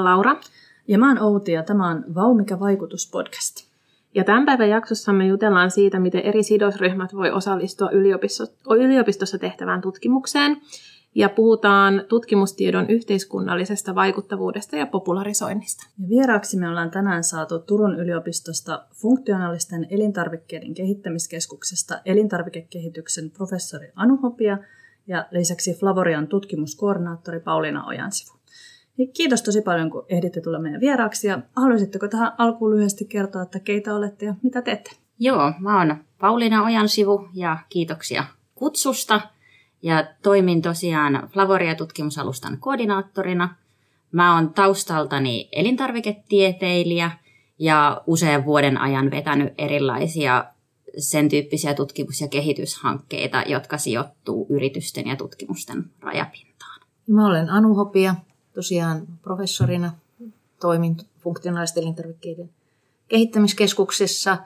oon Laura. Ja mä oon Outi ja tämä on Vau mikä vaikutus podcast. Ja tämän päivän jaksossa me jutellaan siitä, miten eri sidosryhmät voi osallistua yliopistossa tehtävään tutkimukseen. Ja puhutaan tutkimustiedon yhteiskunnallisesta vaikuttavuudesta ja popularisoinnista. Ja vieraaksi me ollaan tänään saatu Turun yliopistosta funktionaalisten elintarvikkeiden kehittämiskeskuksesta elintarvikekehityksen professori Anu Hopia ja lisäksi Flavorian tutkimuskoordinaattori Pauliina Ojansivu. Kiitos tosi paljon, kun ehditte tulla meidän vieraaksi. Ja haluaisitteko tähän alkuun lyhyesti kertoa, että keitä olette ja mitä teette? Joo, mä oon Pauliina Ojansivu ja kiitoksia kutsusta. Ja toimin tosiaan Flavoria-tutkimusalustan koordinaattorina. Mä oon taustaltani elintarviketieteilijä ja usean vuoden ajan vetänyt erilaisia sen tyyppisiä tutkimus- ja kehityshankkeita, jotka sijoittuu yritysten ja tutkimusten rajapintaan. Mä olen Anu Hopia, tosiaan professorina toimin funktionaalisten elintarvikkeiden kehittämiskeskuksessa.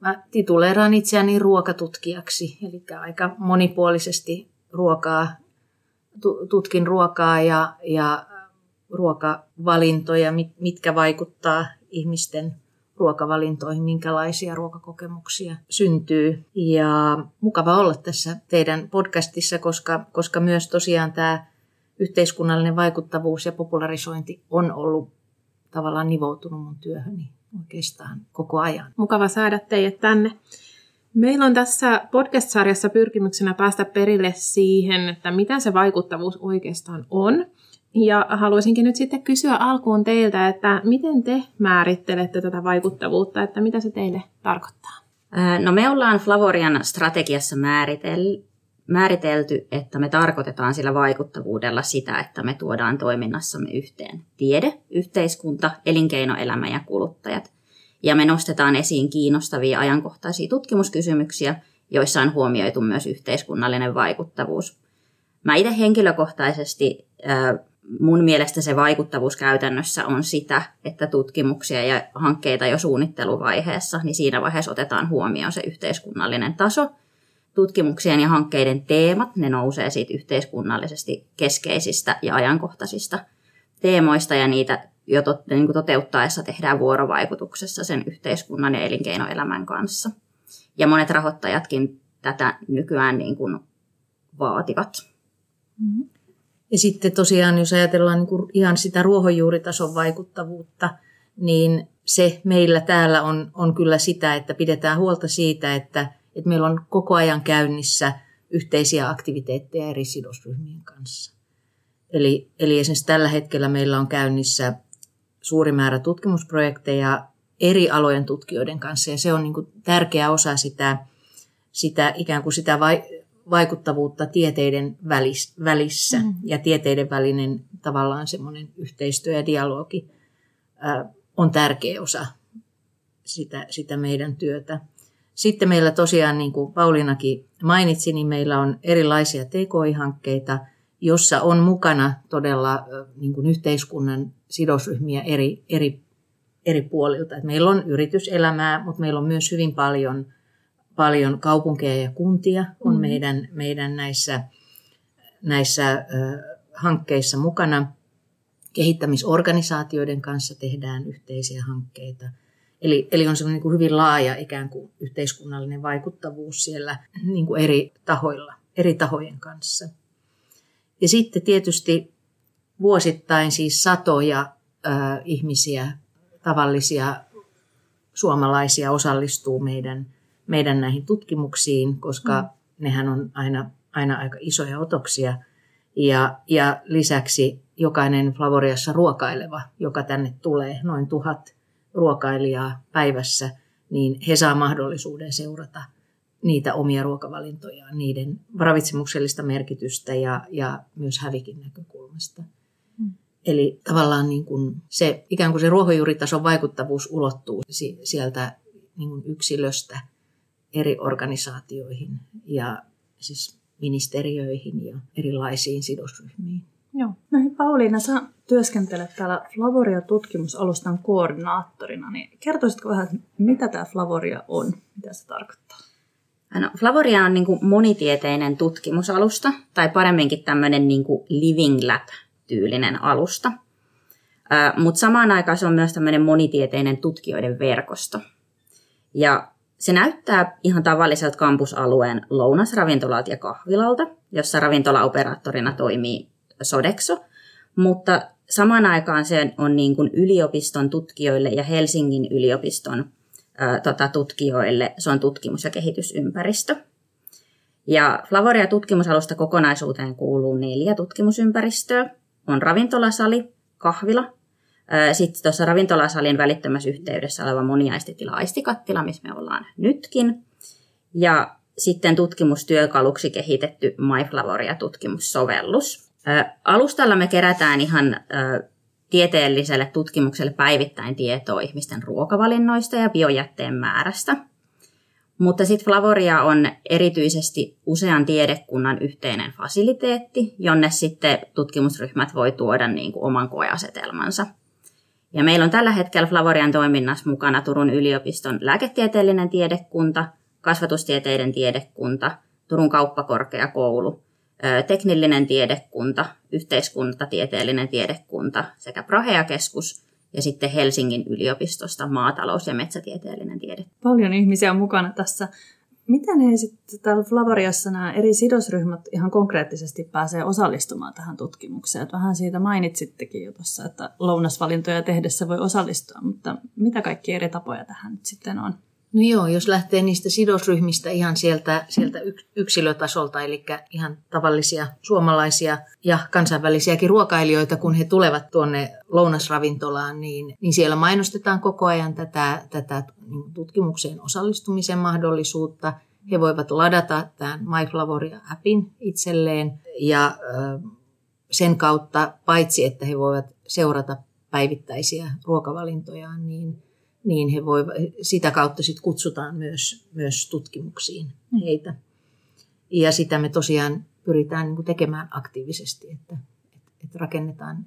Mä tituleeraan itseäni ruokatutkijaksi, eli aika monipuolisesti ruokaa, tutkin ruokaa ja, ja ruokavalintoja, mitkä vaikuttaa ihmisten ruokavalintoihin, minkälaisia ruokakokemuksia syntyy. Ja mukava olla tässä teidän podcastissa, koska, koska myös tosiaan tämä yhteiskunnallinen vaikuttavuus ja popularisointi on ollut tavallaan nivoutunut mun työhöni oikeastaan koko ajan. Mukava saada teidät tänne. Meillä on tässä podcast-sarjassa pyrkimyksenä päästä perille siihen, että mitä se vaikuttavuus oikeastaan on. Ja haluaisinkin nyt sitten kysyä alkuun teiltä, että miten te määrittelette tätä vaikuttavuutta, että mitä se teille tarkoittaa? No me ollaan Flavorian strategiassa määritel, määritelty, että me tarkoitetaan sillä vaikuttavuudella sitä, että me tuodaan toiminnassamme yhteen tiede, yhteiskunta, elinkeinoelämä ja kuluttajat. Ja me nostetaan esiin kiinnostavia ajankohtaisia tutkimuskysymyksiä, joissa on huomioitu myös yhteiskunnallinen vaikuttavuus. Mä itse henkilökohtaisesti, mun mielestä se vaikuttavuus käytännössä on sitä, että tutkimuksia ja hankkeita jo suunnitteluvaiheessa, niin siinä vaiheessa otetaan huomioon se yhteiskunnallinen taso – tutkimuksien ja hankkeiden teemat, ne nousee siitä yhteiskunnallisesti keskeisistä ja ajankohtaisista teemoista ja niitä jo tot, niin kuin toteuttaessa tehdään vuorovaikutuksessa sen yhteiskunnan ja elinkeinoelämän kanssa. Ja monet rahoittajatkin tätä nykyään niin kuin vaativat. Mm-hmm. Ja sitten tosiaan, jos ajatellaan niin kuin ihan sitä ruohonjuuritason vaikuttavuutta, niin se meillä täällä on, on kyllä sitä, että pidetään huolta siitä, että että meillä on koko ajan käynnissä yhteisiä aktiviteetteja eri sidosryhmien kanssa. Eli, eli esimerkiksi tällä hetkellä meillä on käynnissä suuri määrä tutkimusprojekteja eri alojen tutkijoiden kanssa, ja se on niin kuin tärkeä osa sitä, sitä ikään kuin sitä vaikuttavuutta tieteiden välissä, mm. ja tieteiden välinen tavallaan semmoinen yhteistyö ja dialogi on tärkeä osa sitä, sitä meidän työtä. Sitten meillä tosiaan, niin kuin Paulinakin mainitsi, niin meillä on erilaisia TKI-hankkeita, jossa on mukana todella niin kuin yhteiskunnan sidosryhmiä eri, eri, eri puolilta. Et meillä on yrityselämää, mutta meillä on myös hyvin paljon, paljon kaupunkeja ja kuntia on mm. meidän, meidän näissä, näissä äh, hankkeissa mukana. Kehittämisorganisaatioiden kanssa tehdään yhteisiä hankkeita – Eli, eli on semmoinen niin hyvin laaja ikään kuin yhteiskunnallinen vaikuttavuus siellä niin kuin eri tahoilla, eri tahojen kanssa. Ja sitten tietysti vuosittain siis satoja äh, ihmisiä, tavallisia suomalaisia osallistuu meidän, meidän näihin tutkimuksiin, koska mm. nehän on aina, aina aika isoja otoksia. Ja, ja lisäksi jokainen Flavoriassa ruokaileva, joka tänne tulee, noin tuhat ruokailijaa päivässä, niin he saa mahdollisuuden seurata niitä omia ruokavalintojaan, niiden ravitsemuksellista merkitystä ja, ja myös hävikin näkökulmasta. Hmm. Eli tavallaan niin kuin se, ikään kuin se ruohonjuuritason vaikuttavuus ulottuu sieltä niin kuin yksilöstä eri organisaatioihin ja siis ministeriöihin ja erilaisiin sidosryhmiin. Joo. No hei Pauliina, sä työskentelet täällä Flavoria-tutkimusalustan koordinaattorina, niin kertoisitko vähän, mitä tämä Flavoria on, mitä se tarkoittaa? No, Flavoria on niin kuin monitieteinen tutkimusalusta, tai paremminkin tämmöinen niin kuin Living Lab-tyylinen alusta. Mutta samaan aikaan se on myös tämmöinen monitieteinen tutkijoiden verkosto. Ja se näyttää ihan tavalliselta kampusalueen lounasravintolalta ja kahvilalta, jossa ravintolaoperaattorina toimii Sodexo, mutta samaan aikaan se on niin kuin yliopiston tutkijoille ja Helsingin yliopiston ää, tota, tutkijoille, se on tutkimus- ja kehitysympäristö. Ja Flavoria tutkimusalusta kokonaisuuteen kuuluu neljä tutkimusympäristöä. On ravintolasali, kahvila, sitten tuossa ravintolasalin välittömässä yhteydessä oleva moniaistitila aistikattila, missä me ollaan nytkin. Ja sitten tutkimustyökaluksi kehitetty MyFlavoria tutkimussovellus. Alustalla me kerätään ihan tieteelliselle tutkimukselle päivittäin tietoa ihmisten ruokavalinnoista ja biojätteen määrästä. Mutta sitten Flavoria on erityisesti usean tiedekunnan yhteinen fasiliteetti, jonne sitten tutkimusryhmät voi tuoda niin kuin oman koeasetelmansa. Ja meillä on tällä hetkellä Flavorian toiminnassa mukana Turun yliopiston lääketieteellinen tiedekunta, kasvatustieteiden tiedekunta, Turun kauppakorkeakoulu, teknillinen tiedekunta, yhteiskuntatieteellinen tiedekunta sekä Prahea-keskus ja sitten Helsingin yliopistosta maatalous- ja metsätieteellinen tiede. Paljon ihmisiä on mukana tässä. Miten he sitten täällä Flavariassa nämä eri sidosryhmät ihan konkreettisesti pääsee osallistumaan tähän tutkimukseen? Että vähän siitä mainitsittekin jo tuossa, että lounasvalintoja tehdessä voi osallistua, mutta mitä kaikki eri tapoja tähän nyt sitten on? No joo, jos lähtee niistä sidosryhmistä ihan sieltä, sieltä yksilötasolta, eli ihan tavallisia suomalaisia ja kansainvälisiäkin ruokailijoita, kun he tulevat tuonne lounasravintolaan, niin, niin siellä mainostetaan koko ajan tätä, tätä niin tutkimukseen osallistumisen mahdollisuutta. He voivat ladata tämän MyFlavoria-appin itselleen ja sen kautta, paitsi että he voivat seurata päivittäisiä ruokavalintojaan, niin niin he voi, sitä kautta sit kutsutaan myös, myös tutkimuksiin mm. heitä. Ja sitä me tosiaan pyritään niin tekemään aktiivisesti, että, että, että rakennetaan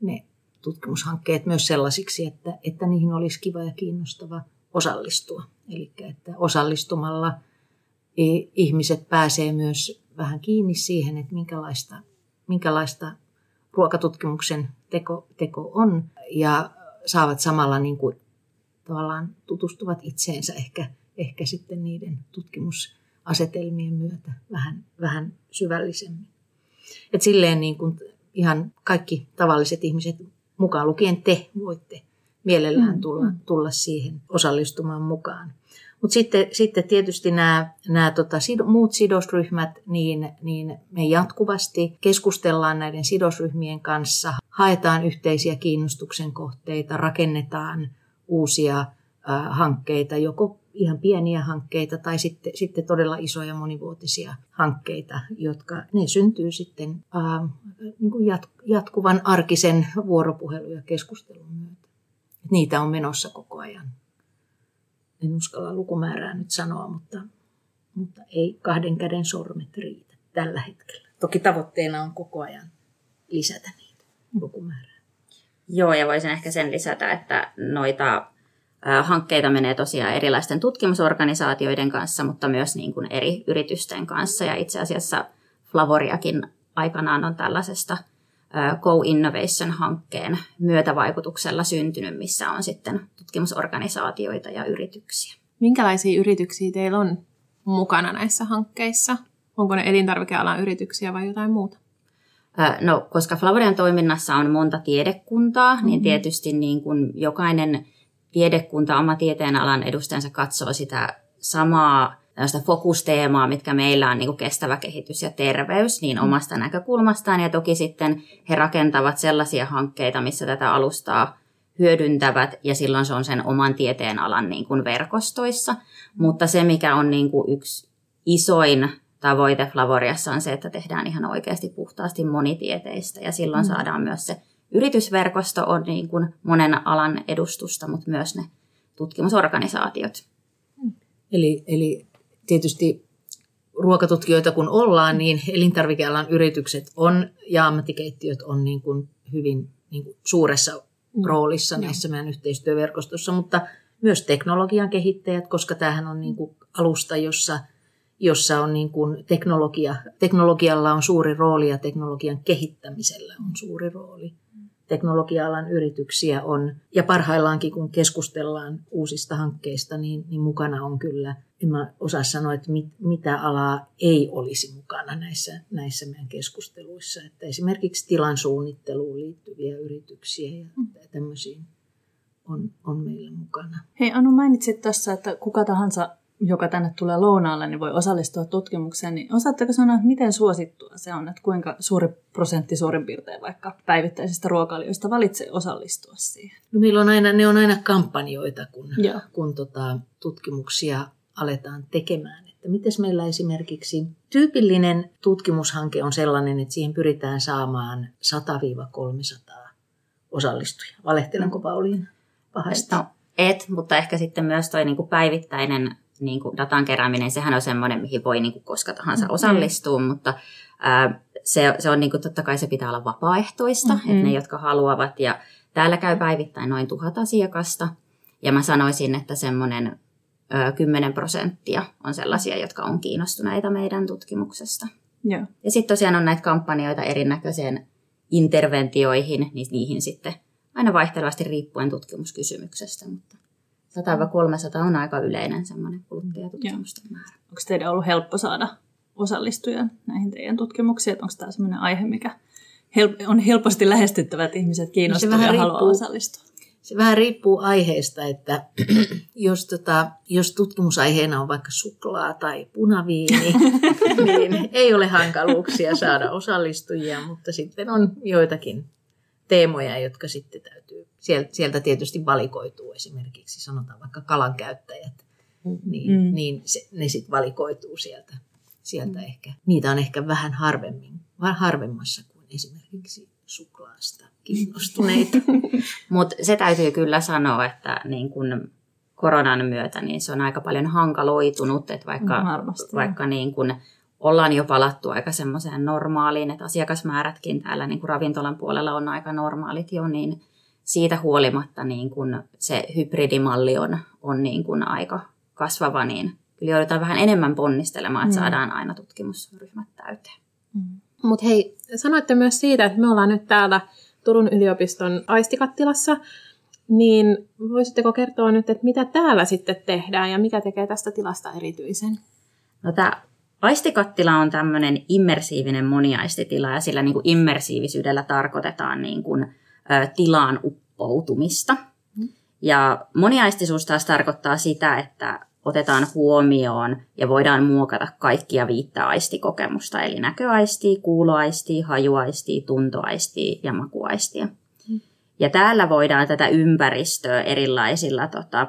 ne tutkimushankkeet myös sellaisiksi, että, että niihin olisi kiva ja kiinnostava osallistua. Eli että osallistumalla ihmiset pääsee myös vähän kiinni siihen, että minkälaista, minkälaista ruokatutkimuksen teko, teko on ja saavat samalla niin kuin tavallaan tutustuvat itseensä ehkä, ehkä sitten niiden tutkimusasetelmien myötä vähän, vähän syvällisemmin. Et silleen niin kuin ihan kaikki tavalliset ihmiset, mukaan lukien te, voitte mielellään mm, tulla, mm. tulla siihen osallistumaan mukaan. Mutta sitten, sitten tietysti nämä, nämä tota, sido, muut sidosryhmät, niin, niin me jatkuvasti keskustellaan näiden sidosryhmien kanssa, haetaan yhteisiä kiinnostuksen kohteita, rakennetaan uusia hankkeita, joko ihan pieniä hankkeita tai sitten, sitten todella isoja monivuotisia hankkeita, jotka ne syntyy sitten ää, niin kuin jat, jatkuvan arkisen vuoropuhelun ja keskustelun myötä. Niitä on menossa koko ajan. En uskalla lukumäärää nyt sanoa, mutta, mutta ei kahden käden sormet riitä tällä hetkellä. Toki tavoitteena on koko ajan lisätä niitä lukumäärää. Joo, ja voisin ehkä sen lisätä, että noita hankkeita menee tosiaan erilaisten tutkimusorganisaatioiden kanssa, mutta myös niin kuin eri yritysten kanssa. Ja itse asiassa Flavoriakin aikanaan on tällaisesta Co-Innovation-hankkeen myötävaikutuksella syntynyt, missä on sitten tutkimusorganisaatioita ja yrityksiä. Minkälaisia yrityksiä teillä on mukana näissä hankkeissa? Onko ne elintarvikealan yrityksiä vai jotain muuta? No, koska Flavorian toiminnassa on monta tiedekuntaa, niin mm-hmm. niin tietysti niin kuin jokainen tiedekunta oma tieteenalan edustajansa katsoo sitä samaa fokusteemaa, mitkä meillä on niin kuin kestävä kehitys ja terveys, niin mm. omasta näkökulmastaan. Ja toki sitten he rakentavat sellaisia hankkeita, missä tätä alustaa hyödyntävät, ja silloin se on sen oman tieteenalan niin kuin verkostoissa. Mutta se, mikä on niin kuin yksi isoin tavoite Flavoriassa on se, että tehdään ihan oikeasti puhtaasti monitieteistä, ja silloin mm. saadaan myös se yritysverkosto on niin kuin monen alan edustusta, mutta myös ne tutkimusorganisaatiot. Eli, eli tietysti ruokatutkijoita kun ollaan, niin elintarvikealan yritykset on ja ammattikeittiöt on niin kuin hyvin niin kuin suuressa mm. roolissa näissä meidän yhteistyöverkostossa, mutta myös teknologian kehittäjät, koska tämähän on niin kuin alusta, jossa, jossa on niin kuin teknologia, teknologialla on suuri rooli ja teknologian kehittämisellä on suuri rooli teknologia-alan yrityksiä on. Ja parhaillaankin, kun keskustellaan uusista hankkeista, niin, niin mukana on kyllä, en mä osaa sanoa, että mit, mitä alaa ei olisi mukana näissä, näissä meidän keskusteluissa. Että esimerkiksi tilan suunnitteluun liittyviä yrityksiä ja mm. tämmöisiin on, on meillä mukana. Hei Anu, mainitsit tässä, että kuka tahansa joka tänne tulee lounaalle, niin voi osallistua tutkimukseen, niin osaatteko sanoa, että miten suosittua se on, että kuinka suuri prosentti suurin piirtein vaikka päivittäisistä ruokailijoista valitsee osallistua siihen? No meillä on aina, ne on aina kampanjoita, kun, kun tota, tutkimuksia aletaan tekemään. Että miten meillä esimerkiksi tyypillinen tutkimushanke on sellainen, että siihen pyritään saamaan 100-300 osallistujaa. Valehtelenko Pauliina pahasti? No, et, mutta ehkä sitten myös tuo niin päivittäinen niin kuin datan kerääminen, sehän on semmoinen, mihin voi niin kuin koska tahansa mm-hmm. osallistua, mutta ää, se, se on niin kuin, totta kai se pitää olla vapaaehtoista, mm-hmm. että ne, jotka haluavat, ja täällä käy päivittäin noin tuhat asiakasta, ja mä sanoisin, että semmoinen 10 prosenttia on sellaisia, jotka on kiinnostuneita meidän tutkimuksesta. Ja, Ja sitten tosiaan on näitä kampanjoita erinäköiseen interventioihin, niin niihin sitten aina vaihtelevasti riippuen tutkimuskysymyksestä, mutta 100-300 on aika yleinen semmoinen kuluttajatutkimusten määrä. Onko teidän ollut helppo saada osallistujia näihin teidän tutkimuksiin? Onko tämä semmoinen aihe, mikä on helposti lähestyttävä, että ihmiset kiinnostuvat ja haluaa osallistua? Se vähän riippuu aiheesta, että jos, tota, jos tutkimusaiheena on vaikka suklaa tai punaviini, niin ei ole hankaluuksia saada osallistujia, mutta sitten on joitakin teemoja, jotka sitten täytyy, sieltä tietysti valikoituu esimerkiksi, sanotaan vaikka kalan käyttäjät, niin, mm. niin se, ne sitten valikoituu sieltä, sieltä mm. ehkä. Niitä on ehkä vähän harvemmin, harvemmassa kuin esimerkiksi suklaasta kiinnostuneita. Mutta se täytyy kyllä sanoa, että niin kun koronan myötä niin se on aika paljon hankaloitunut, että vaikka, Varmasti, vaikka niin kun ollaan jo palattu aika semmoiseen normaaliin, että asiakasmäärätkin täällä niin kuin ravintolan puolella on aika normaalit jo, niin siitä huolimatta niin kuin se hybridimalli on, on niin kuin aika kasvava, niin kyllä joudutaan vähän enemmän ponnistelemaan, että mm. saadaan aina tutkimusryhmät täyteen. Mm. Mutta hei, sanoitte myös siitä, että me ollaan nyt täällä Turun yliopiston aistikattilassa, niin voisitteko kertoa nyt, että mitä täällä sitten tehdään ja mikä tekee tästä tilasta erityisen? No tämä Aistikattila on tämmöinen immersiivinen moniaistitila ja sillä niin kuin immersiivisyydellä tarkoitetaan niin kuin, ä, tilaan uppoutumista. Mm. Ja moniaistisuus taas tarkoittaa sitä, että otetaan huomioon ja voidaan muokata kaikkia viittä aistikokemusta, eli näköaistia, kuuloaistia, hajuaistia, tuntoaistia ja makuaistia. Mm. Ja täällä voidaan tätä ympäristöä erilaisilla tota,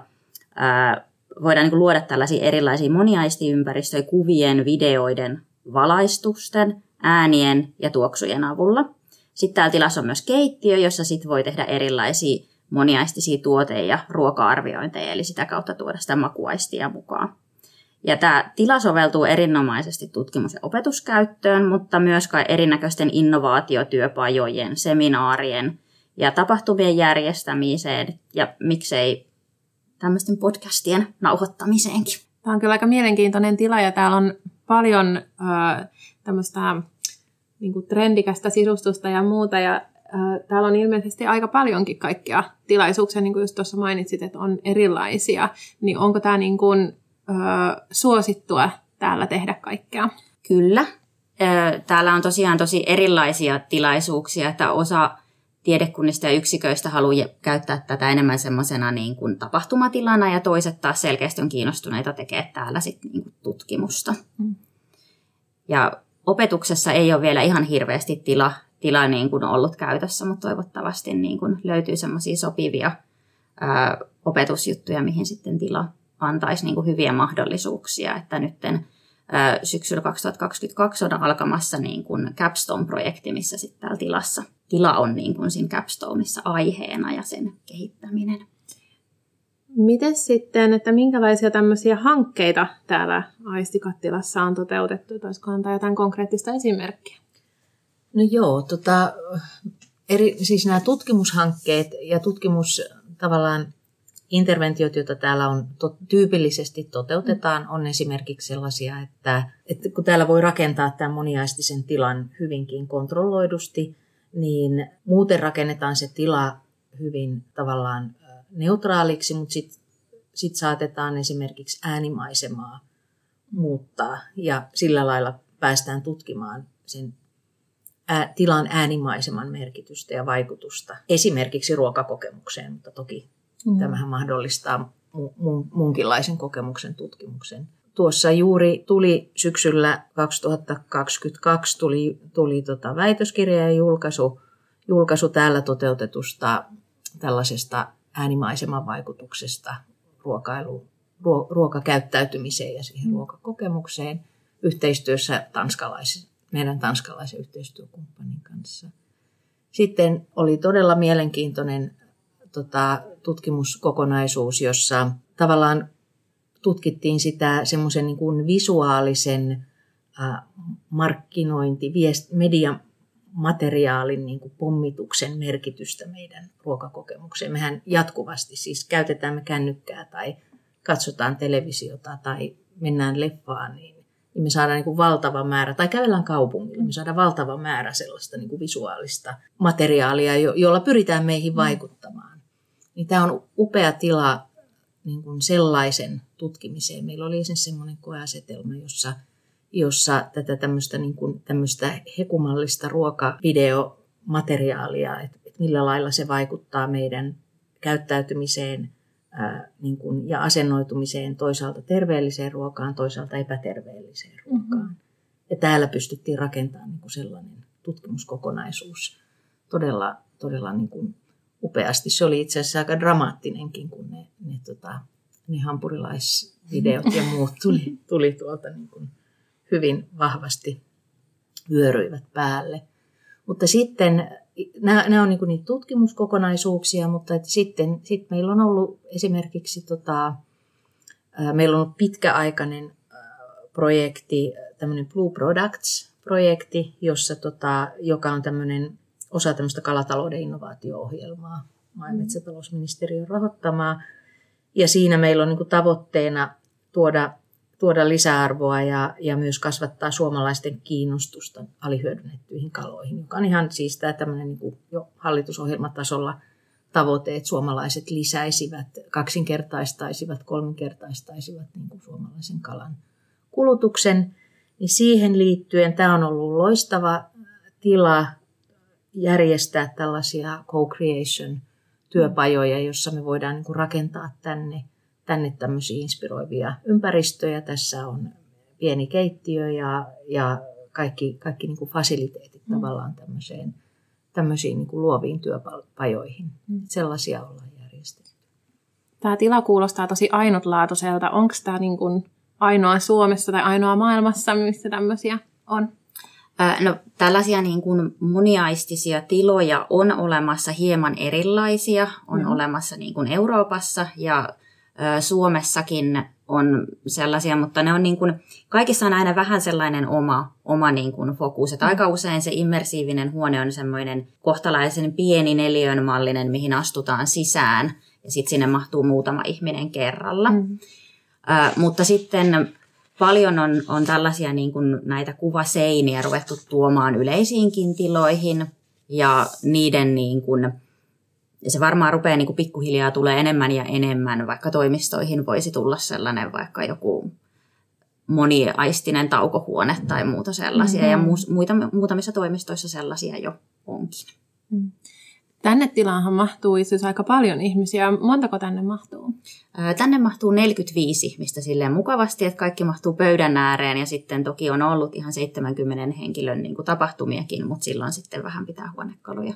ää, voidaan niin luoda tällaisia erilaisia moniaistiympäristöjä kuvien, videoiden, valaistusten, äänien ja tuoksujen avulla. Sitten täällä tilassa on myös keittiö, jossa sit voi tehdä erilaisia moniaistisia tuote- ja ruoka-arviointeja, eli sitä kautta tuoda sitä makuaistia mukaan. Ja tämä tila soveltuu erinomaisesti tutkimus- ja opetuskäyttöön, mutta myös erinäköisten innovaatiotyöpajojen, seminaarien ja tapahtumien järjestämiseen ja miksei tämmöisten podcastien nauhoittamiseenkin. Tämä on kyllä aika mielenkiintoinen tila ja täällä on paljon äh, tämmöistä niin kuin trendikästä sisustusta ja muuta. Ja äh, täällä on ilmeisesti aika paljonkin kaikkia tilaisuuksia, niin kuin just tuossa mainitsit, että on erilaisia. Niin onko tämä niin kuin, äh, suosittua täällä tehdä kaikkea? Kyllä. Täällä on tosiaan tosi erilaisia tilaisuuksia, että osa tiedekunnista ja yksiköistä haluaa käyttää tätä enemmän semmoisena niin kuin tapahtumatilana ja toiset taas selkeästi on kiinnostuneita tekemään täällä sit niin kuin tutkimusta. Mm. Ja opetuksessa ei ole vielä ihan hirveästi tila, tila niin kuin ollut käytössä, mutta toivottavasti niin kuin löytyy semmoisia sopivia ää, opetusjuttuja, mihin sitten tila antaisi niin kuin hyviä mahdollisuuksia, että nytten syksyllä 2022 on alkamassa niin kuin Capstone-projekti, missä sitten täällä tilassa tila on niin kuin siinä Capstoneissa aiheena ja sen kehittäminen. Miten sitten, että minkälaisia tämmöisiä hankkeita täällä Aistikattilassa on toteutettu? Olisiko antaa jotain konkreettista esimerkkiä? No joo, tota, eri, siis nämä tutkimushankkeet ja tutkimus tavallaan interventiot, joita täällä on to, tyypillisesti toteutetaan, on esimerkiksi sellaisia, että, että kun täällä voi rakentaa tämän moniaistisen tilan hyvinkin kontrolloidusti, niin muuten rakennetaan se tila hyvin tavallaan neutraaliksi, mutta sitten sit saatetaan esimerkiksi äänimaisemaa muuttaa ja sillä lailla päästään tutkimaan sen ää, tilan äänimaiseman merkitystä ja vaikutusta esimerkiksi ruokakokemukseen, mutta toki mm. tämähän mahdollistaa mu- muunkinlaisen kokemuksen tutkimuksen. Tuossa juuri tuli syksyllä 2022 tuli, tuli tota väitöskirja ja julkaisu, julkaisu täällä toteutetusta tällaisesta äänimaiseman vaikutuksesta ruokailu, ruo, ruokakäyttäytymiseen ja siihen mm. ruokakokemukseen yhteistyössä tanskalaisen, meidän tanskalaisen yhteistyökumppanin kanssa. Sitten oli todella mielenkiintoinen tota, tutkimuskokonaisuus, jossa tavallaan tutkittiin sitä semmoisen niin kuin visuaalisen markkinointi, mediamateriaalin niin kuin pommituksen merkitystä meidän ruokakokemukseen. Mehän jatkuvasti siis käytetään me kännykkää tai katsotaan televisiota tai mennään leffaan, niin, niin me saadaan niin kuin valtava määrä, tai kävellään kaupungilla, me saadaan valtava määrä sellaista niin kuin visuaalista materiaalia, jolla pyritään meihin vaikuttamaan. Niin tämä on upea tila niin kuin sellaisen tutkimiseen. Meillä oli siis semmoinen koeasetelma, jossa, jossa tätä tämmöistä, niin kuin, tämmöistä hekumallista ruokavideomateriaalia, että, että millä lailla se vaikuttaa meidän käyttäytymiseen ää, niin kuin, ja asennoitumiseen toisaalta terveelliseen ruokaan, toisaalta epäterveelliseen ruokaan. Mm-hmm. Ja täällä pystyttiin rakentamaan niin kuin sellainen tutkimuskokonaisuus todella, todella niin kuin upeasti. Se oli itse asiassa aika dramaattinenkin, kun ne, ne, tota, ne hampurilaisvideot ja muut tuli, tuli tuolta niin kuin hyvin vahvasti vyöryivät päälle. Mutta sitten nämä, nämä on niin niitä tutkimuskokonaisuuksia, mutta että sitten sit meillä on ollut esimerkiksi, tota, meillä on ollut pitkäaikainen projekti, tämmöinen Blue Products-projekti, jossa, tota, joka on tämmöinen osa tämmöistä kalatalouden innovaatio-ohjelmaa, maa- ja mm. metsätalousministeriön rahoittamaa. Ja siinä meillä on niin tavoitteena tuoda, tuoda lisäarvoa ja, ja myös kasvattaa suomalaisten kiinnostusta alihyödynnettyihin kaloihin, joka on ihan siis tämä tämmöinen niin jo hallitusohjelmatasolla tavoite, että suomalaiset lisäisivät, kaksinkertaistaisivat, kolminkertaistaisivat niin kuin suomalaisen kalan kulutuksen. Niin siihen liittyen tämä on ollut loistava tila järjestää tällaisia co-creation työpajoja, jossa me voidaan niin kuin rakentaa tänne, tänne tämmöisiä inspiroivia ympäristöjä. Tässä on pieni keittiö ja, ja kaikki, kaikki niin kuin fasiliteetit mm. tavallaan tämmöiseen, tämmöisiin niin kuin luoviin työpajoihin. Mm. Sellaisia ollaan järjestetty. Tämä tila kuulostaa tosi ainutlaatuiselta. Onko tämä niin kuin ainoa Suomessa tai ainoa maailmassa, missä tämmöisiä on? No, tällaisia niin kuin moniaistisia tiloja on olemassa hieman erilaisia, on mm. olemassa niin kuin Euroopassa ja Suomessakin on sellaisia, mutta ne on niin kuin, kaikissa on aina vähän sellainen oma, oma niin kuin fokus. Että mm. Aika usein se immersiivinen huone on semmoinen kohtalaisen pieni neliön mallinen, mihin astutaan sisään ja sitten sinne mahtuu muutama ihminen kerralla. Mm. Äh, mutta sitten paljon on, on tällaisia niin kuin näitä kuvaseiniä ruvettu tuomaan yleisiinkin tiloihin ja niiden niin kuin, ja se varmaan rupeaa niin kuin pikkuhiljaa tulee enemmän ja enemmän, vaikka toimistoihin voisi tulla sellainen vaikka joku moniaistinen taukohuone tai muuta sellaisia, mm-hmm. ja muita, muutamissa toimistoissa sellaisia jo onkin. Mm. Tänne tilaanhan mahtuu itse asiassa aika paljon ihmisiä. Montako tänne mahtuu? Tänne mahtuu 45, mistä silleen mukavasti, että kaikki mahtuu pöydän ääreen ja sitten toki on ollut ihan 70 henkilön niin kuin tapahtumiakin, mutta silloin sitten vähän pitää huonekaluja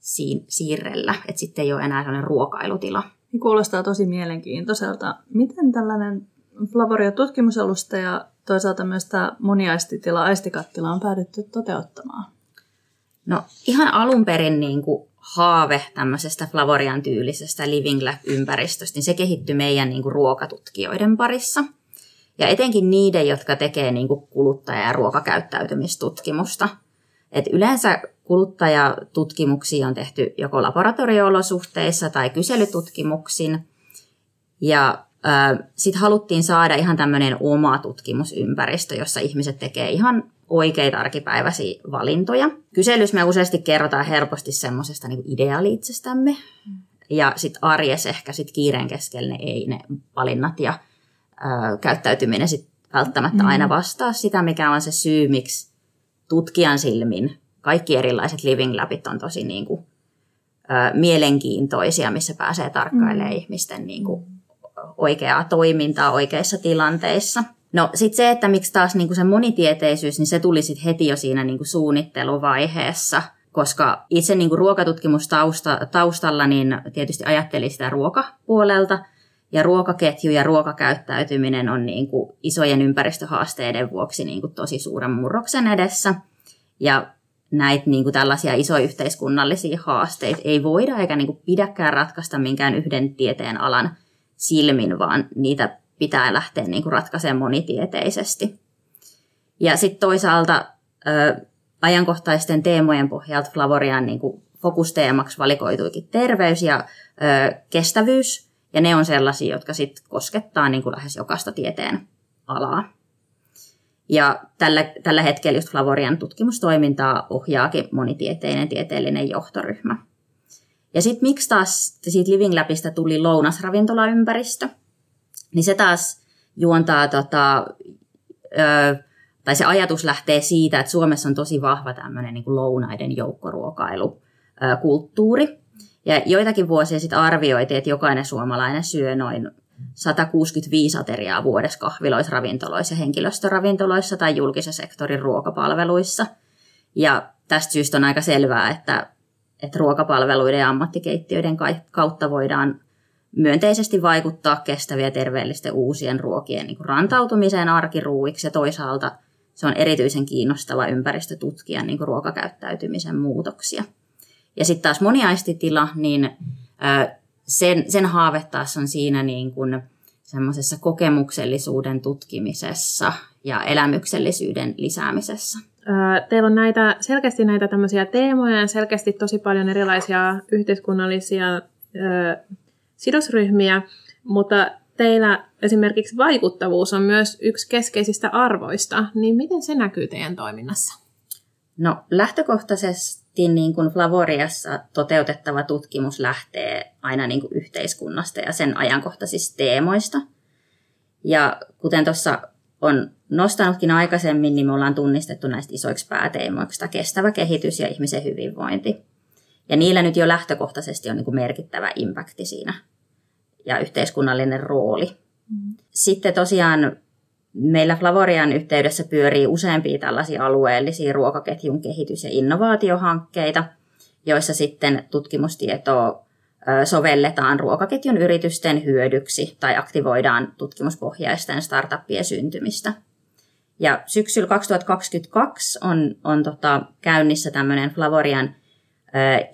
siin, siirrellä, että sitten ei ole enää sellainen ruokailutila. Kuulostaa tosi mielenkiintoiselta. Miten tällainen Flavoria tutkimusalusta ja toisaalta myös tämä moniaistitila, aistikattila on päädytty toteuttamaan? No ihan alun perin niin kuin haave tämmöisestä Flavorian tyylisestä Living Lab-ympäristöstä, niin se kehittyi meidän niin kuin ruokatutkijoiden parissa. Ja etenkin niiden, jotka tekee niin kuin kuluttaja- ja ruokakäyttäytymistutkimusta. Et yleensä kuluttajatutkimuksia on tehty joko laboratorioolosuhteissa tai kyselytutkimuksin. Ja sitten haluttiin saada ihan tämmöinen oma tutkimusympäristö, jossa ihmiset tekee ihan oikeita arkipäiväisiä valintoja. Kyselyssä me useasti kerrotaan helposti semmoisesta niin ideaali itsestämme, ja sitten arjes ehkä sit kiireen keskellä ne ei ne valinnat ja ö, käyttäytyminen sit välttämättä mm. aina vastaa sitä, mikä on se syy, miksi tutkijan silmin kaikki erilaiset living labit on tosi niin kuin, ö, mielenkiintoisia, missä pääsee tarkkailemaan mm. ihmisten niin kuin, oikeaa toimintaa oikeissa tilanteissa. No sitten se, että miksi taas niin kuin se monitieteisyys, niin se tuli sitten heti jo siinä niin kuin suunnitteluvaiheessa, koska itse niin kuin ruokatutkimustaustalla niin tietysti ajattelin sitä ruokapuolelta, ja ruokaketju ja ruokakäyttäytyminen on niin kuin isojen ympäristöhaasteiden vuoksi niin kuin tosi suuren murroksen edessä. Ja näitä niin kuin tällaisia isoja yhteiskunnallisia haasteita ei voida eikä niin kuin pidäkään ratkaista minkään yhden tieteen alan silmin, vaan niitä pitää lähteä niin kuin ratkaisemaan monitieteisesti. Ja sitten toisaalta ö, ajankohtaisten teemojen pohjalta Flavorian niin kuin fokusteemaksi valikoituikin terveys ja ö, kestävyys, ja ne on sellaisia, jotka sitten koskettaa niin kuin lähes jokaista tieteen alaa. Ja tällä, tällä hetkellä just Flavorian tutkimustoimintaa ohjaakin monitieteinen tieteellinen johtoryhmä. Ja sitten miksi taas siitä Living Labista tuli lounasravintolaympäristö, niin se taas juontaa, tota, ö, tai se ajatus lähtee siitä, että Suomessa on tosi vahva tämmöinen niin lounaiden joukkoruokailukulttuuri. Ja joitakin vuosia sitten arvioitiin, että jokainen suomalainen syö noin 165 ateriaa vuodessa kahviloissa, ravintoloissa henkilöstöravintoloissa tai julkisen sektorin ruokapalveluissa. Ja tästä syystä on aika selvää, että, että ruokapalveluiden ja ammattikeittiöiden kautta voidaan myönteisesti vaikuttaa kestäviä terveellisten uusien ruokien niin rantautumiseen arkiruuiksi ja toisaalta se on erityisen kiinnostava ympäristö tutkia niin ruokakäyttäytymisen muutoksia. Ja sitten taas moniaistitila, niin sen, sen haave taas on siinä niin kuin semmoisessa kokemuksellisuuden tutkimisessa ja elämyksellisyyden lisäämisessä. Teillä on näitä, selkeästi näitä tämmöisiä teemoja ja selkeästi tosi paljon erilaisia yhteiskunnallisia sidosryhmiä, mutta teillä esimerkiksi vaikuttavuus on myös yksi keskeisistä arvoista, niin miten se näkyy teidän toiminnassa? No lähtökohtaisesti niin kuin Flavoriassa toteutettava tutkimus lähtee aina niin kuin yhteiskunnasta ja sen ajankohtaisista teemoista. Ja kuten tuossa on nostanutkin aikaisemmin, niin me ollaan tunnistettu näistä isoiksi pääteemoiksi kestävä kehitys ja ihmisen hyvinvointi. Ja niillä nyt jo lähtökohtaisesti on niin kuin merkittävä impakti siinä ja yhteiskunnallinen rooli. Mm. Sitten tosiaan meillä Flavorian yhteydessä pyörii useampia tällaisia alueellisia ruokaketjun kehitys- ja innovaatiohankkeita, joissa sitten tutkimustietoa sovelletaan ruokaketjun yritysten hyödyksi tai aktivoidaan tutkimuspohjaisten startuppien syntymistä. Ja syksyllä 2022 on, on tota, käynnissä tämmöinen Flavorian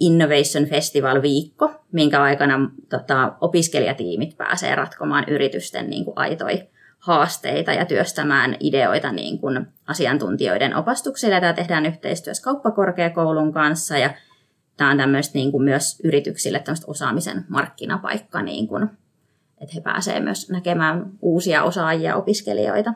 Innovation Festival-viikko, minkä aikana tota, opiskelijatiimit pääsee ratkomaan yritysten niin kuin, aitoi haasteita ja työstämään ideoita niin kuin asiantuntijoiden opastuksilla. Tämä tehdään yhteistyössä kauppakorkeakoulun kanssa ja tämä on tämmöistä niin kuin myös yrityksille osaamisen markkinapaikka, niin kuin, että he pääsevät myös näkemään uusia osaajia opiskelijoita.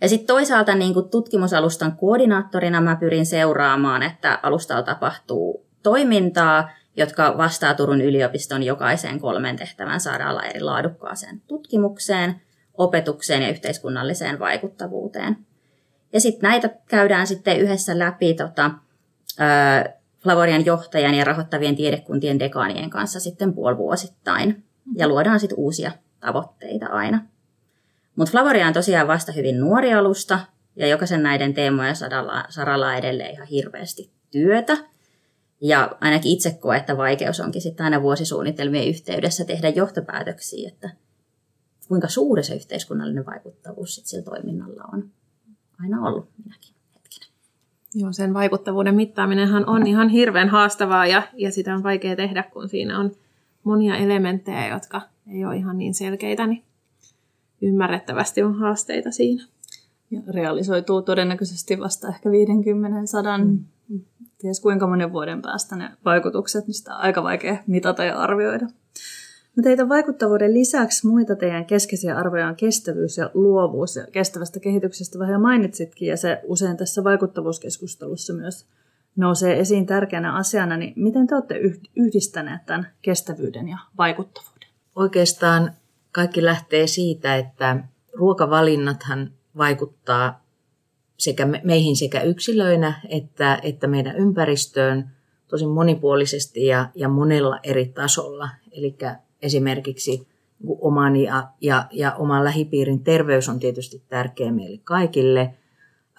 Ja sitten toisaalta niin kuin tutkimusalustan koordinaattorina mä pyrin seuraamaan, että alustalla tapahtuu toimintaa, jotka vastaa Turun yliopiston jokaiseen kolmen tehtävän saralla eri laadukkaaseen tutkimukseen, opetukseen ja yhteiskunnalliseen vaikuttavuuteen. Ja sitten näitä käydään sitten yhdessä läpi tota, ä, Flavorian johtajan ja rahoittavien tiedekuntien dekaanien kanssa sitten puolivuosittain. Ja luodaan sitten uusia tavoitteita aina. Mutta Flavoria on tosiaan vasta hyvin nuori alusta ja jokaisen näiden teemojen saralla, saralla edelleen ihan hirveästi työtä. Ja ainakin itse koen, että vaikeus onkin sitten aina vuosisuunnitelmien yhteydessä tehdä johtopäätöksiä, että kuinka suuri se yhteiskunnallinen vaikuttavuus sit sillä toiminnalla on aina ollut minäkin hetkenä. Joo, sen vaikuttavuuden mittaaminenhan on ihan hirveän haastavaa ja, ja sitä on vaikea tehdä, kun siinä on monia elementtejä, jotka ei ole ihan niin selkeitä, niin ymmärrettävästi on haasteita siinä. Ja realisoituu todennäköisesti vasta ehkä 50 sadan, mm. ties kuinka monen vuoden päästä ne vaikutukset, niin sitä on aika vaikea mitata ja arvioida. No teitä vaikuttavuuden lisäksi muita teidän keskeisiä arvoja on kestävyys ja luovuus. Ja kestävästä kehityksestä vähän jo mainitsitkin, ja se usein tässä vaikuttavuuskeskustelussa myös nousee esiin tärkeänä asiana. Niin miten te olette yhdistäneet tämän kestävyyden ja vaikuttavuuden? Oikeastaan kaikki lähtee siitä, että ruokavalinnathan vaikuttaa sekä meihin sekä yksilöinä että, että meidän ympäristöön tosi monipuolisesti ja, ja monella eri tasolla. Eli esimerkiksi niin oman ja, ja, ja oman lähipiirin terveys on tietysti tärkeä meille kaikille.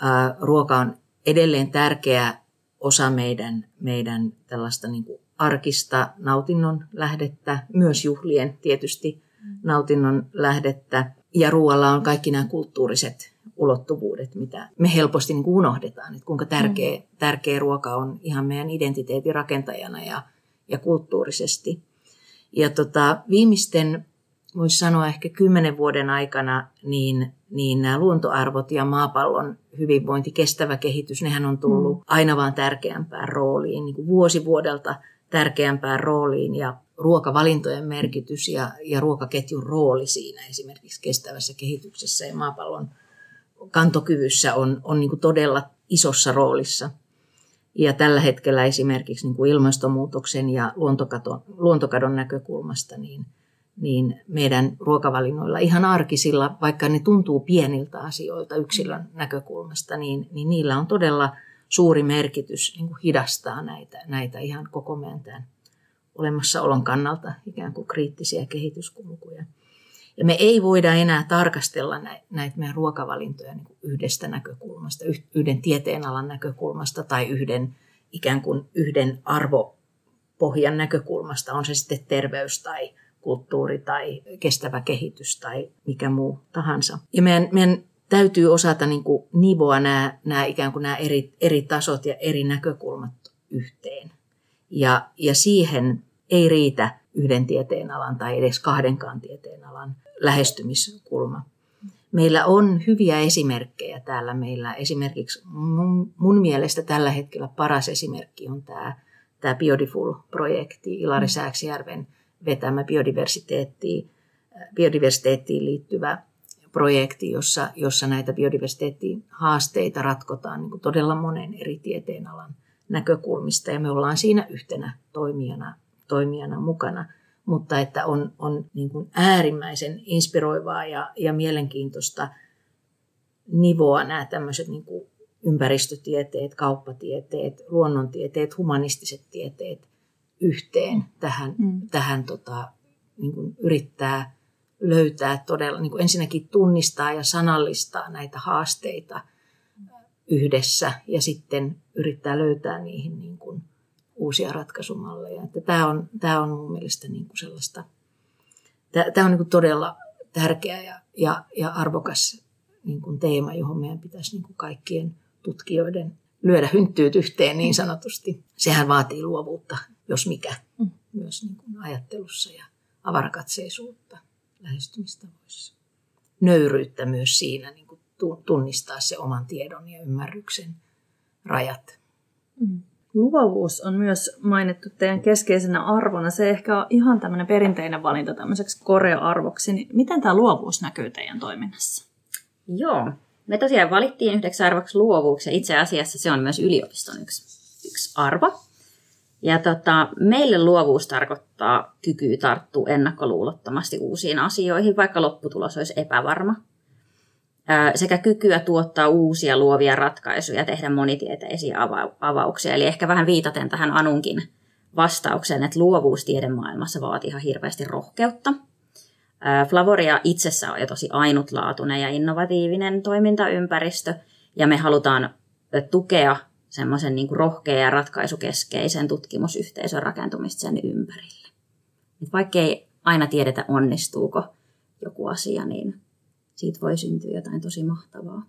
Ää, ruoka on edelleen tärkeä osa meidän, meidän tällaista niin kuin arkista nautinnon lähdettä, myös juhlien tietysti nautinnon lähdettä. Ja ruoalla on kaikki nämä kulttuuriset ulottuvuudet, mitä me helposti niin kuin unohdetaan, että kuinka tärkeä, mm. tärkeä ruoka on ihan meidän identiteetin rakentajana ja, ja kulttuurisesti. Ja tota, viimeisten, voisi sanoa ehkä kymmenen vuoden aikana, niin, niin nämä luontoarvot ja maapallon hyvinvointi, kestävä kehitys, nehän on tullut mm. aina vaan tärkeämpään rooliin, niin kuin vuosi vuodelta tärkeämpään rooliin ja ruokavalintojen merkitys ja, ja ruokaketjun rooli siinä esimerkiksi kestävässä kehityksessä ja maapallon kantokyvyssä on, on niin todella isossa roolissa. Ja tällä hetkellä esimerkiksi niin kuin ilmastonmuutoksen ja luontokadon, luontokadon näkökulmasta niin, niin meidän ruokavalinnoilla ihan arkisilla, vaikka ne tuntuu pieniltä asioilta yksilön näkökulmasta, niin, niin niillä on todella suuri merkitys niin kuin hidastaa näitä, näitä ihan koko meidän olemassaolon kannalta ikään kuin kriittisiä kehityskulkuja. Ja me ei voida enää tarkastella näitä meidän ruokavalintoja niin yhdestä näkökulmasta, yhden tieteenalan näkökulmasta tai yhden ikään kuin yhden arvopohjan näkökulmasta, on se sitten terveys tai kulttuuri tai kestävä kehitys tai mikä muu tahansa. Ja meidän, meidän täytyy osata niin kuin nivoa nämä, nämä ikään kuin nämä eri, eri tasot ja eri näkökulmat yhteen. Ja, ja siihen ei riitä yhden tieteenalan tai edes kahdenkaan tieteenalan lähestymiskulma. Meillä on hyviä esimerkkejä täällä. Meillä esimerkiksi mun, mun mielestä tällä hetkellä paras esimerkki on tämä, tämä Biodiful-projekti, Ilari mm. Sääksijärven vetämä biodiversiteettiin, biodiversiteettiin liittyvä projekti, jossa, jossa näitä biodiversiteettiin haasteita ratkotaan niin kuin todella monen eri tieteenalan näkökulmista ja me ollaan siinä yhtenä toimijana, toimijana mukana mutta että on, on niin kuin äärimmäisen inspiroivaa ja, ja mielenkiintoista nivoa nämä tämmöiset niin kuin ympäristötieteet, kauppatieteet, luonnontieteet, humanistiset tieteet yhteen tähän, mm. tähän tota, niin kuin yrittää löytää todella, niin kuin ensinnäkin tunnistaa ja sanallistaa näitä haasteita yhdessä ja sitten yrittää löytää niihin niin kuin uusia ratkaisumalleja. Että tämä, on, tämä on mun mielestä niin kuin sellaista, tämä on niin kuin todella tärkeä ja, ja, ja arvokas niin kuin teema, johon meidän pitäisi niin kuin kaikkien tutkijoiden lyödä hynttyyt yhteen niin sanotusti. Sehän vaatii luovuutta, jos mikä, mm. myös niin kuin ajattelussa ja avarakatseisuutta lähestymistavoissa. Nöyryyttä myös siinä niin kuin tunnistaa se oman tiedon ja ymmärryksen rajat. Mm. Luovuus on myös mainittu teidän keskeisenä arvona. Se ehkä on ihan tämmöinen perinteinen valinta tämmöiseksi korea-arvoksi. Niin miten tämä luovuus näkyy teidän toiminnassa? Joo, me tosiaan valittiin yhdeksi arvoksi luovuuksi ja itse asiassa se on myös yliopiston yksi, yksi arvo. Ja tota, meille luovuus tarkoittaa kykyä tarttua ennakkoluulottomasti uusiin asioihin, vaikka lopputulos olisi epävarma sekä kykyä tuottaa uusia luovia ratkaisuja, tehdä monitieteisiä avauksia. Eli ehkä vähän viitaten tähän Anunkin vastaukseen, että luovuus tiedemaailmassa vaatii ihan hirveästi rohkeutta. Flavoria itsessä on jo tosi ainutlaatuinen ja innovatiivinen toimintaympäristö, ja me halutaan tukea semmoisen niin rohkean ja ratkaisukeskeisen tutkimusyhteisön rakentumista sen ympärille. Vaikka ei aina tiedetä, onnistuuko joku asia, niin siitä voi syntyä jotain tosi mahtavaa.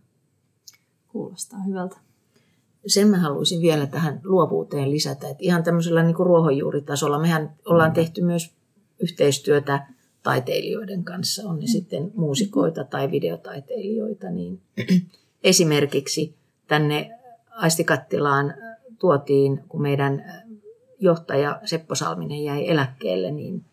Kuulostaa hyvältä. Sen mä haluaisin vielä tähän luovuuteen lisätä, että ihan tämmöisellä niin kuin ruohonjuuritasolla mehän ollaan tehty myös yhteistyötä taiteilijoiden kanssa, on ne mm. sitten muusikoita tai videotaiteilijoita, niin esimerkiksi tänne Aistikattilaan tuotiin, kun meidän johtaja Seppo Salminen jäi eläkkeelle, niin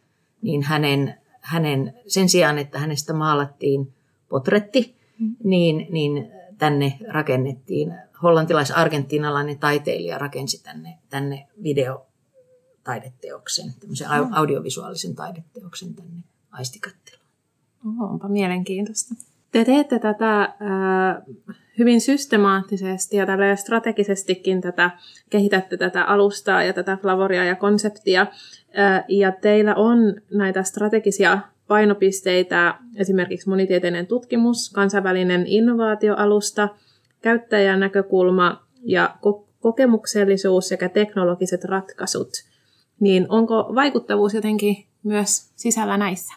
niin hänen, hänen, sen sijaan, että hänestä maalattiin potretti, mm. niin, niin tänne rakennettiin, hollantilais-argentiinalainen taiteilija rakensi tänne, tänne videotaideteoksen, tämmöisen mm. audiovisuaalisen taideteoksen tänne aistikatteluun. Oho, onpa mielenkiintoista. Te teette tätä äh, hyvin systemaattisesti ja strategisestikin tätä, kehitätte tätä alustaa ja tätä flavoria ja konseptia. Äh, ja teillä on näitä strategisia painopisteitä, esimerkiksi monitieteinen tutkimus, kansainvälinen innovaatioalusta, käyttäjän näkökulma ja kokemuksellisuus sekä teknologiset ratkaisut. Niin onko vaikuttavuus jotenkin myös sisällä näissä?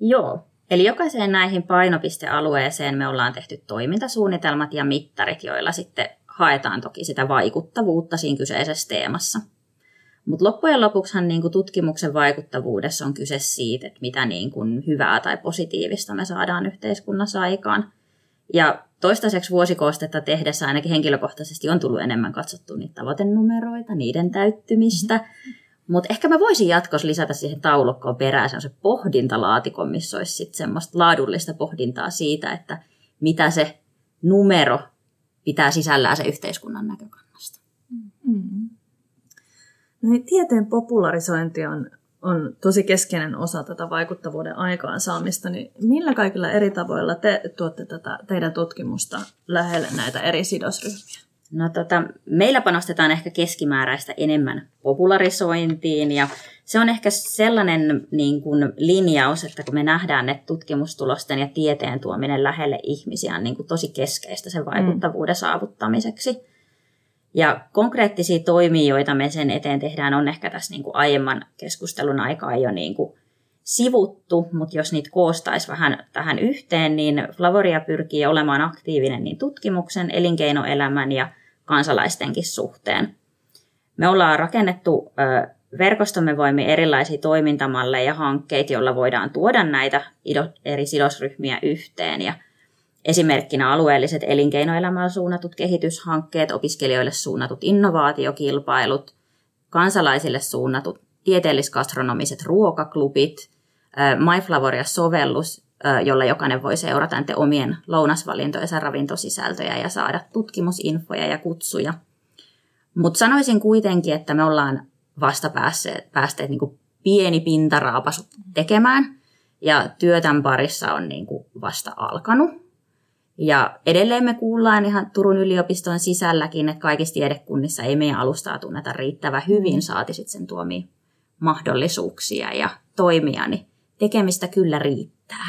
Joo, Eli jokaiseen näihin painopistealueeseen me ollaan tehty toimintasuunnitelmat ja mittarit, joilla sitten haetaan toki sitä vaikuttavuutta siinä kyseisessä teemassa. Mutta loppujen lopuksihan niin kuin tutkimuksen vaikuttavuudessa on kyse siitä, että mitä niin kuin hyvää tai positiivista me saadaan yhteiskunnassa aikaan. Ja toistaiseksi vuosikoostetta tehdessä ainakin henkilökohtaisesti on tullut enemmän katsottu niitä tavoitenumeroita, niiden täyttymistä. Mm-hmm. Mutta ehkä mä voisin jatkossa lisätä siihen taulukkoon perään se pohdintalaatikon, missä olisi sitten semmoista laadullista pohdintaa siitä, että mitä se numero pitää sisällään se yhteiskunnan näkökannasta. Mm. No niin, tieteen popularisointi on, on tosi keskeinen osa tätä vaikuttavuuden aikaansaamista, niin millä kaikilla eri tavoilla te tuotte tätä teidän tutkimusta lähelle näitä eri sidosryhmiä? No tota, meillä panostetaan ehkä keskimääräistä enemmän popularisointiin ja se on ehkä sellainen niin kuin linjaus, että kun me nähdään ne tutkimustulosten ja tieteen tuominen lähelle ihmisiä on niin kuin tosi keskeistä sen vaikuttavuuden mm. saavuttamiseksi. Ja konkreettisia toimia, joita me sen eteen tehdään, on ehkä tässä niin kuin aiemman keskustelun aikaa jo niin kuin sivuttu, mutta jos niitä koostaisi vähän tähän yhteen, niin Flavoria pyrkii olemaan aktiivinen niin tutkimuksen, elinkeinoelämän ja kansalaistenkin suhteen. Me ollaan rakennettu verkostomme voimin erilaisia toimintamalleja ja hankkeita, joilla voidaan tuoda näitä eri sidosryhmiä yhteen. Ja esimerkkinä alueelliset elinkeinoelämällä suunnatut kehityshankkeet, opiskelijoille suunnatut innovaatiokilpailut, kansalaisille suunnatut tieteellis-gastronomiset ruokaklubit, MyFlavoria-sovellus, jolla jokainen voi seurata omien lounasvalintojensa ravintosisältöjä ja saada tutkimusinfoja ja kutsuja. Mutta sanoisin kuitenkin, että me ollaan vasta päässeet, päästeet niin pieni pintaraapasu tekemään ja työtän parissa on niin vasta alkanut. Ja edelleen me kuullaan ihan Turun yliopiston sisälläkin, että kaikissa tiedekunnissa ei meidän alustaa tunneta riittävän hyvin, saati sitten sen tuomia mahdollisuuksia ja toimia, niin tekemistä kyllä riittää.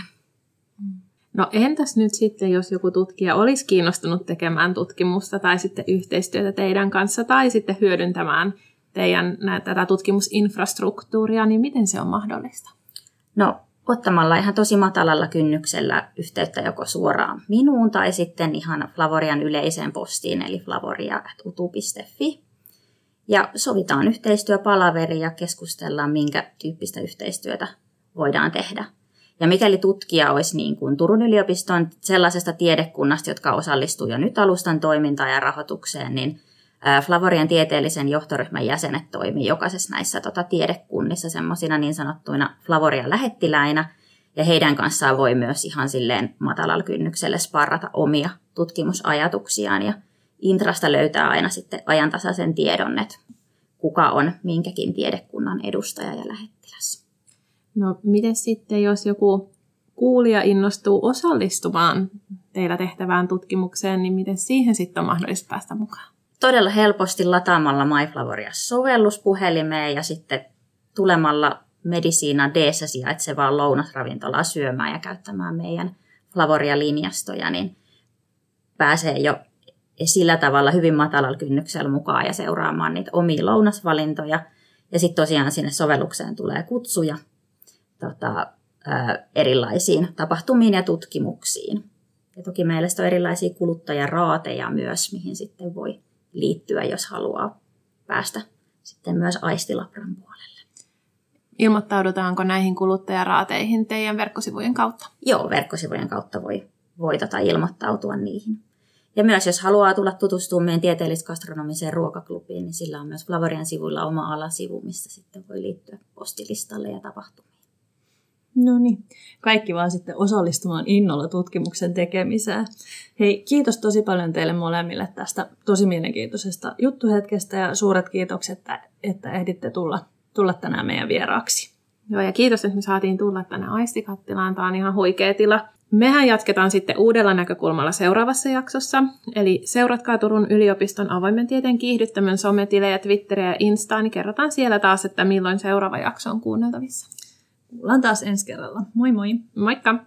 No entäs nyt sitten, jos joku tutkija olisi kiinnostunut tekemään tutkimusta tai sitten yhteistyötä teidän kanssa tai sitten hyödyntämään teidän tätä tutkimusinfrastruktuuria, niin miten se on mahdollista? No ottamalla ihan tosi matalalla kynnyksellä yhteyttä joko suoraan minuun tai sitten ihan Flavorian yleiseen postiin, eli flavoria.utu.fi. Ja sovitaan yhteistyöpalaveri ja keskustellaan, minkä tyyppistä yhteistyötä voidaan tehdä. Ja mikäli tutkija olisi niin kuin Turun yliopiston sellaisesta tiedekunnasta, jotka osallistuu jo nyt alustan toimintaan ja rahoitukseen, niin Flavorian tieteellisen johtoryhmän jäsenet toimii jokaisessa näissä tota, tiedekunnissa semmoisina niin sanottuina Flavorian lähettiläinä, ja heidän kanssaan voi myös ihan silleen matalalla kynnyksellä sparrata omia tutkimusajatuksiaan, ja Intrasta löytää aina sitten ajantasaisen tiedon, että kuka on minkäkin tiedekunnan edustaja ja lähettiläs. No miten sitten, jos joku kuulija innostuu osallistumaan teillä tehtävään tutkimukseen, niin miten siihen sitten on mahdollista päästä mukaan? Todella helposti lataamalla MyFlavoria sovellus puhelimeen ja sitten tulemalla Medisiina d sijaitsevaan lounasravintolaa syömään ja käyttämään meidän Flavoria-linjastoja, niin pääsee jo sillä tavalla hyvin matalalla kynnyksellä mukaan ja seuraamaan niitä omia lounasvalintoja. Ja sitten tosiaan sinne sovellukseen tulee kutsuja tota, erilaisiin tapahtumiin ja tutkimuksiin. Ja toki meillä on erilaisia kuluttajaraateja myös, mihin sitten voi liittyä, jos haluaa päästä sitten myös aistilabran puolelle. Ilmoittaudutaanko näihin kuluttajaraateihin teidän verkkosivujen kautta? Joo, verkkosivujen kautta voi, voi tota ilmoittautua niihin. Ja myös jos haluaa tulla tutustumaan meidän tieteellis-gastronomiseen ruokaklubiin, niin sillä on myös Flavorian sivuilla oma alasivu, missä sitten voi liittyä postilistalle ja tapahtumiin. No niin, kaikki vaan sitten osallistumaan innolla tutkimuksen tekemiseen. Hei, kiitos tosi paljon teille molemmille tästä tosi mielenkiintoisesta juttuhetkestä ja suuret kiitokset, että, että ehditte tulla, tulla tänään meidän vieraaksi. Joo, ja kiitos, että me saatiin tulla tänne Aistikattilaan. Tämä on ihan huikea tila. Mehän jatketaan sitten uudella näkökulmalla seuraavassa jaksossa. Eli seuratkaa Turun yliopiston avoimen tieteen kiihdyttämön sometilejä, Twitteriä ja Instaa, niin kerrotaan siellä taas, että milloin seuraava jakso on kuunneltavissa. Kuullaan taas ensi kerralla. Moi moi! Moikka!